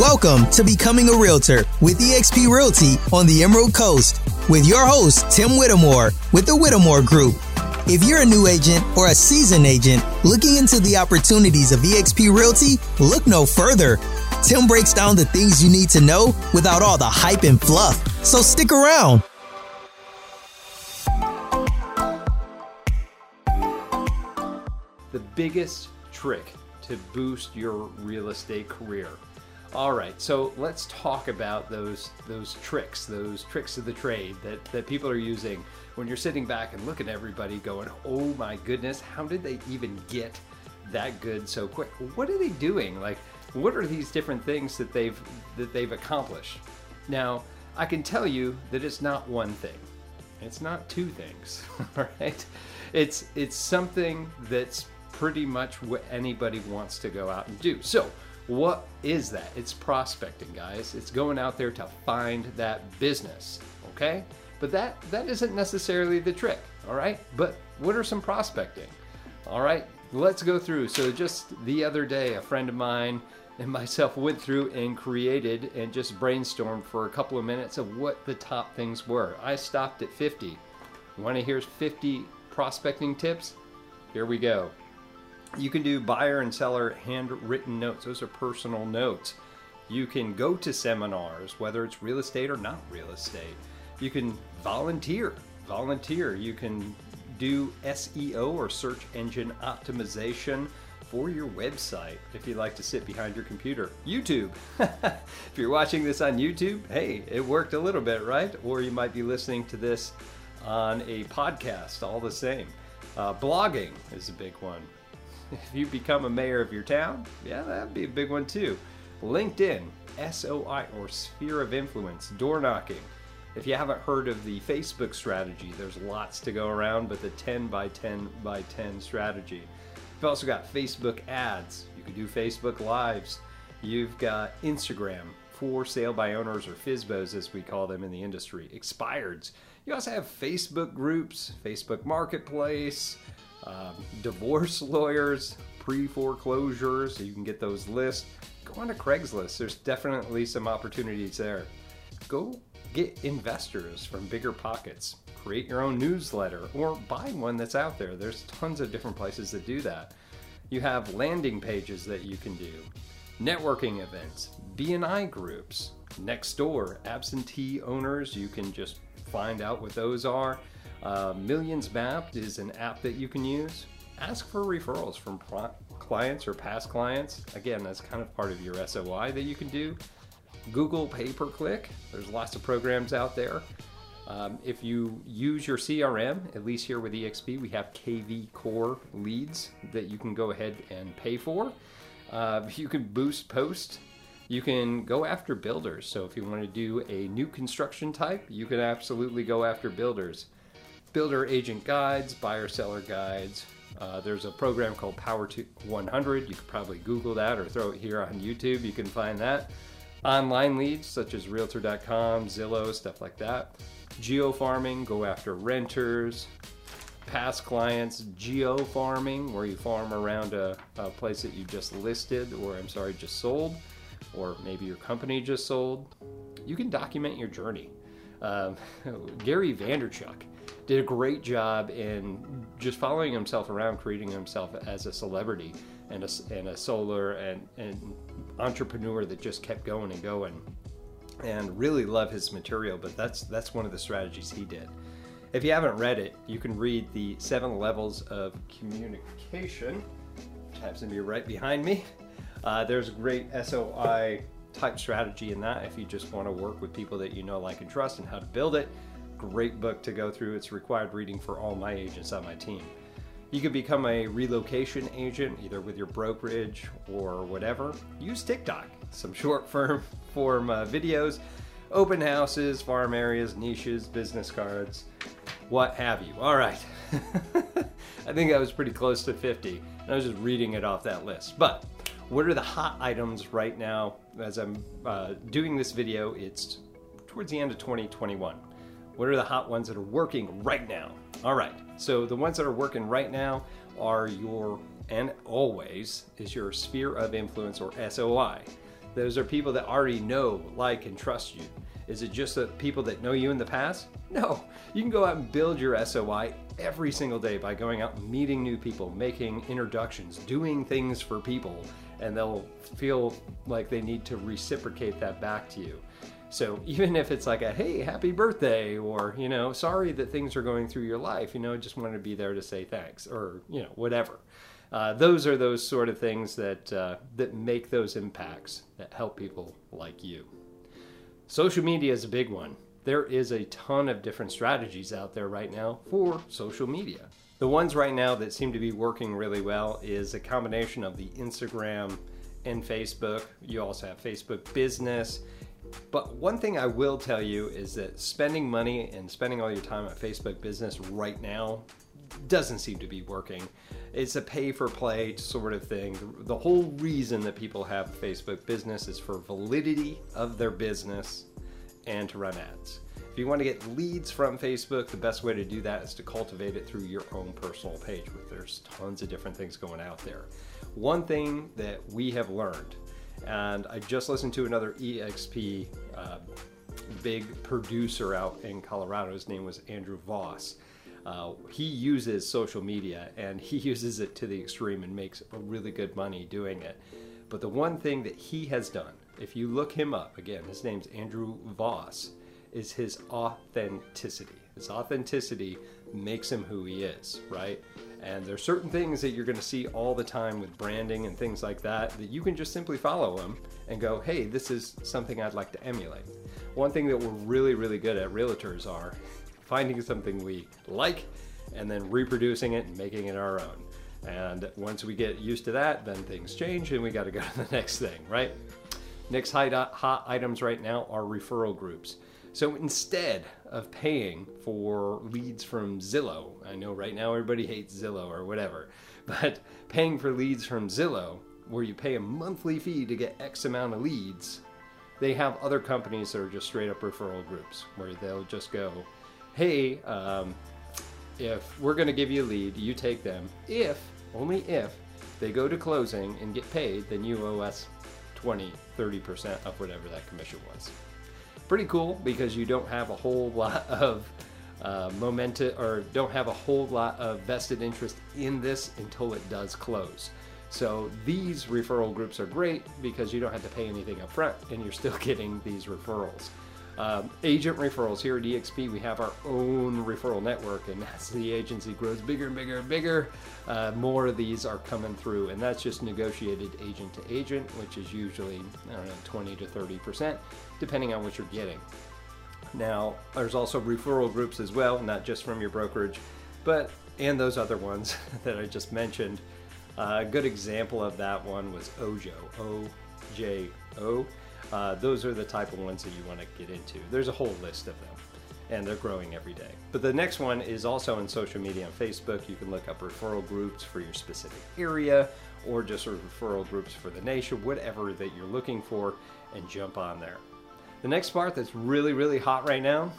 Welcome to Becoming a Realtor with eXp Realty on the Emerald Coast with your host, Tim Whittemore with the Whittemore Group. If you're a new agent or a seasoned agent looking into the opportunities of eXp Realty, look no further. Tim breaks down the things you need to know without all the hype and fluff. So stick around. The biggest trick to boost your real estate career. All right, so let's talk about those those tricks, those tricks of the trade that, that people are using when you're sitting back and looking at everybody going, oh my goodness, how did they even get that good so quick? What are they doing? Like, what are these different things that they've that they've accomplished? Now, I can tell you that it's not one thing. It's not two things, right? It's it's something that's pretty much what anybody wants to go out and do. So, what is that? It's prospecting, guys. It's going out there to find that business, okay? But that that isn't necessarily the trick, all right? But what are some prospecting? All right, let's go through. So just the other day, a friend of mine and myself went through and created and just brainstormed for a couple of minutes of what the top things were. I stopped at 50. You want to hear 50 prospecting tips? Here we go. You can do buyer and seller handwritten notes. Those are personal notes. You can go to seminars, whether it's real estate or not real estate. You can volunteer. Volunteer. You can do SEO or search engine optimization for your website if you like to sit behind your computer. YouTube. if you're watching this on YouTube, hey, it worked a little bit, right? Or you might be listening to this on a podcast, all the same. Uh, blogging is a big one if you become a mayor of your town, yeah, that'd be a big one too. LinkedIn, SOI or Sphere of Influence, door knocking. If you haven't heard of the Facebook strategy, there's lots to go around, but the 10 by 10 by 10 strategy. You've also got Facebook ads. You can do Facebook Lives. You've got Instagram, for sale by owners or FSBOs as we call them in the industry, expireds. You also have Facebook groups, Facebook Marketplace, um, divorce lawyers, pre foreclosures, so you can get those lists. Go on to Craigslist, there's definitely some opportunities there. Go get investors from BiggerPockets, create your own newsletter, or buy one that's out there. There's tons of different places that do that. You have landing pages that you can do, networking events, BNI groups, Nextdoor, absentee owners, you can just find out what those are. Uh, Millions Mapped is an app that you can use. Ask for referrals from clients or past clients. Again, that's kind of part of your SOI that you can do. Google Pay Per Click, there's lots of programs out there. Um, if you use your CRM, at least here with eXp, we have KV Core leads that you can go ahead and pay for. Uh, you can boost post. You can go after builders. So if you want to do a new construction type, you can absolutely go after builders builder agent guides, buyer seller guides. Uh, there's a program called Power 100. You could probably Google that or throw it here on YouTube. You can find that. Online leads such as Realtor.com, Zillow, stuff like that. Geo farming, go after renters. Past clients, geo farming, where you farm around a, a place that you just listed, or I'm sorry, just sold, or maybe your company just sold. You can document your journey. Um, Gary Vaynerchuk did a great job in just following himself around, creating himself as a celebrity and a, and a solar and, and entrepreneur that just kept going and going. And really love his material, but that's that's one of the strategies he did. If you haven't read it, you can read the seven levels of communication, which happens to be right behind me. Uh, there's a great SOI type strategy in that if you just want to work with people that you know, like, and trust and how to build it great book to go through. It's required reading for all my agents on my team. You can become a relocation agent either with your brokerage or whatever. Use TikTok, some short form, form uh, videos, open houses, farm areas, niches, business cards, what have you. All right. I think I was pretty close to 50, and I was just reading it off that list. But what are the hot items right now as I'm uh, doing this video? It's towards the end of 2021. What are the hot ones that are working right now? All right, so the ones that are working right now are your, and always, is your sphere of influence or SOI. Those are people that already know, like, and trust you. Is it just the people that know you in the past? No. You can go out and build your SOI every single day by going out and meeting new people, making introductions, doing things for people, and they'll feel like they need to reciprocate that back to you. So even if it's like a hey, happy birthday, or you know, sorry that things are going through your life, you know, just wanted to be there to say thanks, or you know, whatever. Uh, those are those sort of things that uh, that make those impacts that help people like you. Social media is a big one. There is a ton of different strategies out there right now for social media. The ones right now that seem to be working really well is a combination of the Instagram and Facebook. You also have Facebook Business. But one thing I will tell you is that spending money and spending all your time at Facebook Business right now doesn't seem to be working. It's a pay for play sort of thing. The whole reason that people have Facebook business is for validity of their business and to run ads. If you want to get leads from Facebook, the best way to do that is to cultivate it through your own personal page. There's tons of different things going out there. One thing that we have learned, and I just listened to another EXP uh, big producer out in Colorado, his name was Andrew Voss uh, he uses social media and he uses it to the extreme and makes a really good money doing it. But the one thing that he has done, if you look him up, again, his name's Andrew Voss, is his authenticity. His authenticity makes him who he is, right? And there's certain things that you're going to see all the time with branding and things like that that you can just simply follow him and go, hey, this is something I'd like to emulate. One thing that we're really, really good at realtors are finding something we like and then reproducing it and making it our own. And once we get used to that, then things change and we got to go to the next thing, right? Next uh, hot items right now are referral groups. So instead of paying for leads from Zillow, I know right now everybody hates Zillow or whatever, but paying for leads from Zillow, where you pay a monthly fee to get X amount of leads, they have other companies that are just straight up referral groups where they'll just go, hey, um, if we're going to give you a lead, you take them. If, only if, they go to closing and get paid, then you owe us 20, 30% of whatever that commission was. Pretty cool because you don't have a whole lot of uh, momentum or don't have a whole lot of vested interest in this until it does close. So these referral groups are great because you don't have to pay anything up front and you're still getting these referrals. Um, agent referrals here at EXP, we have our own referral network, and as the agency grows bigger and bigger and bigger, uh, more of these are coming through, and that's just negotiated agent to agent, which is usually I don't know 20 to 30 percent, depending on what you're getting. Now, there's also referral groups as well, not just from your brokerage, but and those other ones that I just mentioned. Uh, a good example of that one was Ojo, O J O. Uh, those are the type of ones that you want to get into. There's a whole list of them, and they're growing every day. But the next one is also in social media on Facebook. You can look up referral groups for your specific area or just referral groups for the nation, whatever that you're looking for, and jump on there. The next part that's really, really hot right now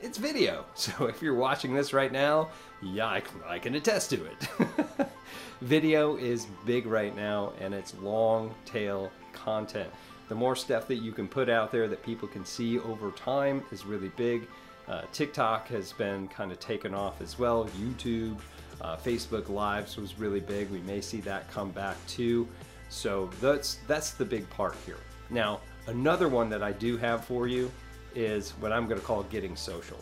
it's video. So if you're watching this right now, yeah, I can, I can attest to it. video is big right now and it's long tail content the more stuff that you can put out there that people can see over time is really big. Uh, TikTok has been kind of taken off as well. YouTube, uh, Facebook Lives was really big. We may see that come back too. So that's that's the big part here. Now, another one that I do have for you is what I'm going to call getting social.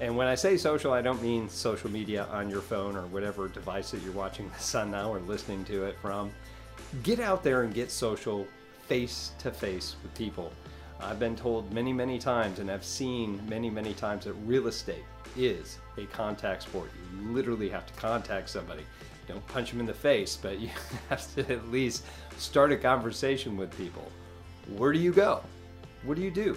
And when I say social, I don't mean social media on your phone or whatever device that you're watching this on now or listening to it from. Get out there and get social face to face with people. I've been told many, many times, and I've seen many, many times that real estate is a contact sport. You literally have to contact somebody. Don't punch them in the face, but you have to at least start a conversation with people. Where do you go? What do you do?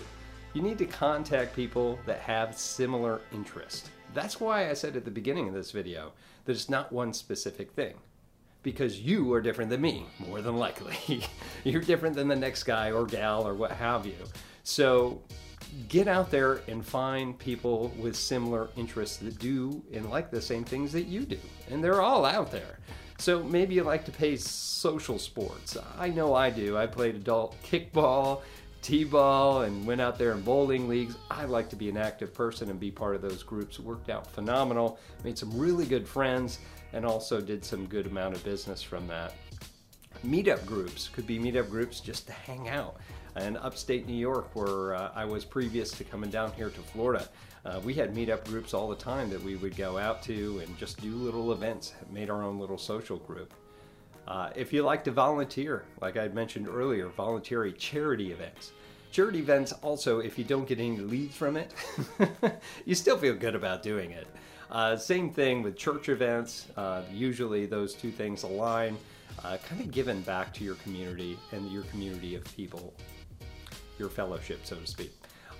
You need to contact people that have similar interest. That's why I said at the beginning of this video that it's not one specific thing because you are different than me, more than likely. You're different than the next guy or gal or what have you. So get out there and find people with similar interests that do and like the same things that you do. And they're all out there. So maybe you like to play social sports. I know I do. I played adult kickball, t-ball, and went out there in bowling leagues. I like to be an active person and be part of those groups. It worked out phenomenal. Made some really good friends and also did some good amount of business from that. Meetup groups could be meetup groups just to hang out. In upstate New York, where uh, I was previous to coming down here to Florida, uh, we had meetup groups all the time that we would go out to and just do little events, made our own little social group. Uh, if you like to volunteer, like I mentioned earlier, voluntary charity events. Charity events also, if you don't get any leads from it, you still feel good about doing it. Uh, same thing with church events. Uh, usually those two things align. Uh, kind of giving back to your community and your community of people, your fellowship, so to speak.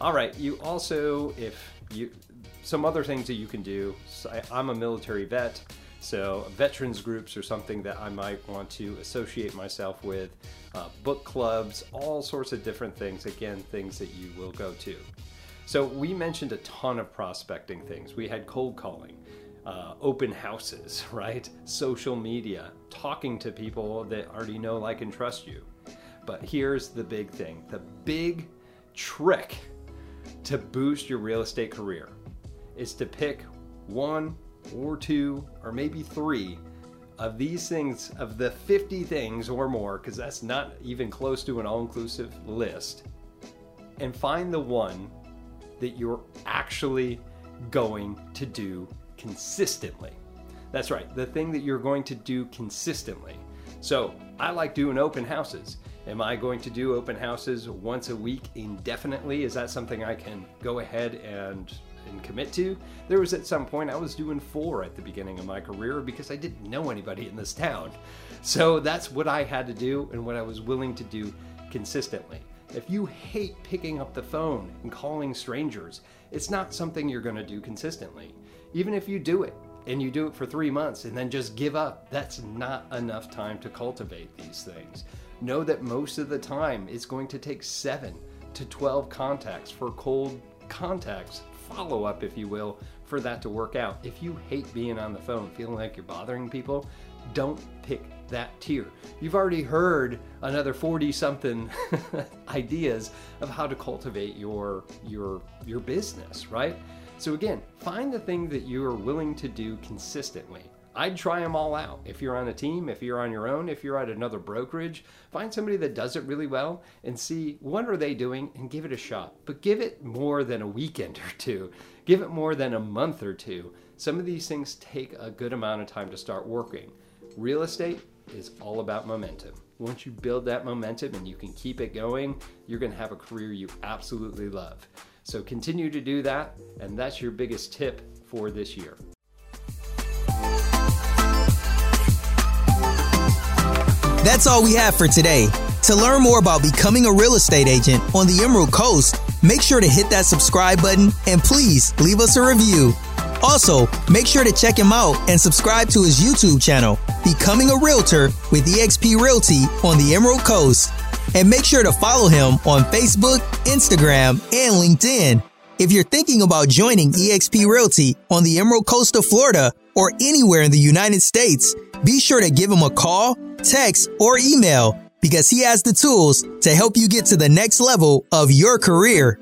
All right, you also, if you, some other things that you can do. So I, I'm a military vet. So, veterans groups are something that I might want to associate myself with, uh, book clubs, all sorts of different things. Again, things that you will go to. So, we mentioned a ton of prospecting things. We had cold calling, uh, open houses, right? Social media, talking to people that already know, like, and trust you. But here's the big thing the big trick to boost your real estate career is to pick one or two or maybe three of these things, of the 50 things or more, because that's not even close to an all inclusive list, and find the one that you're actually going to do consistently. That's right, the thing that you're going to do consistently. So I like doing open houses. Am I going to do open houses once a week indefinitely? Is that something I can go ahead and and commit to. There was at some point I was doing four at the beginning of my career because I didn't know anybody in this town. So that's what I had to do and what I was willing to do consistently. If you hate picking up the phone and calling strangers, it's not something you're going to do consistently. Even if you do it and you do it for three months and then just give up, that's not enough time to cultivate these things. Know that most of the time it's going to take seven to 12 contacts for cold contacts follow up, if you will, for that to work out. If you hate being on the phone, feeling like you're bothering people, don't pick that tier. You've already heard another 40 something ideas of how to cultivate your your your business, right? So again, find the thing that you are willing to do consistently. I'd try them all out. If you're on a team, if you're on your own, if you're at another brokerage, find somebody that does it really well and see what are they doing and give it a shot. But give it more than a weekend or two. Give it more than a month or two. Some of these things take a good amount of time to start working. Real estate is all about momentum. Once you build that momentum and you can keep it going, you're going to have a career you absolutely love. So continue to do that, and that's your biggest tip for this year. That's all we have for today. To learn more about becoming a real estate agent on the Emerald Coast, make sure to hit that subscribe button and please leave us a review. Also, make sure to check him out and subscribe to his YouTube channel, Becoming a Realtor with eXp Realty on the Emerald Coast. And make sure to follow him on Facebook, Instagram, and LinkedIn. If you're thinking about joining eXp Realty on the Emerald Coast of Florida or anywhere in the United States, be sure to give him a call, text, or email because he has the tools to help you get to the next level of your career.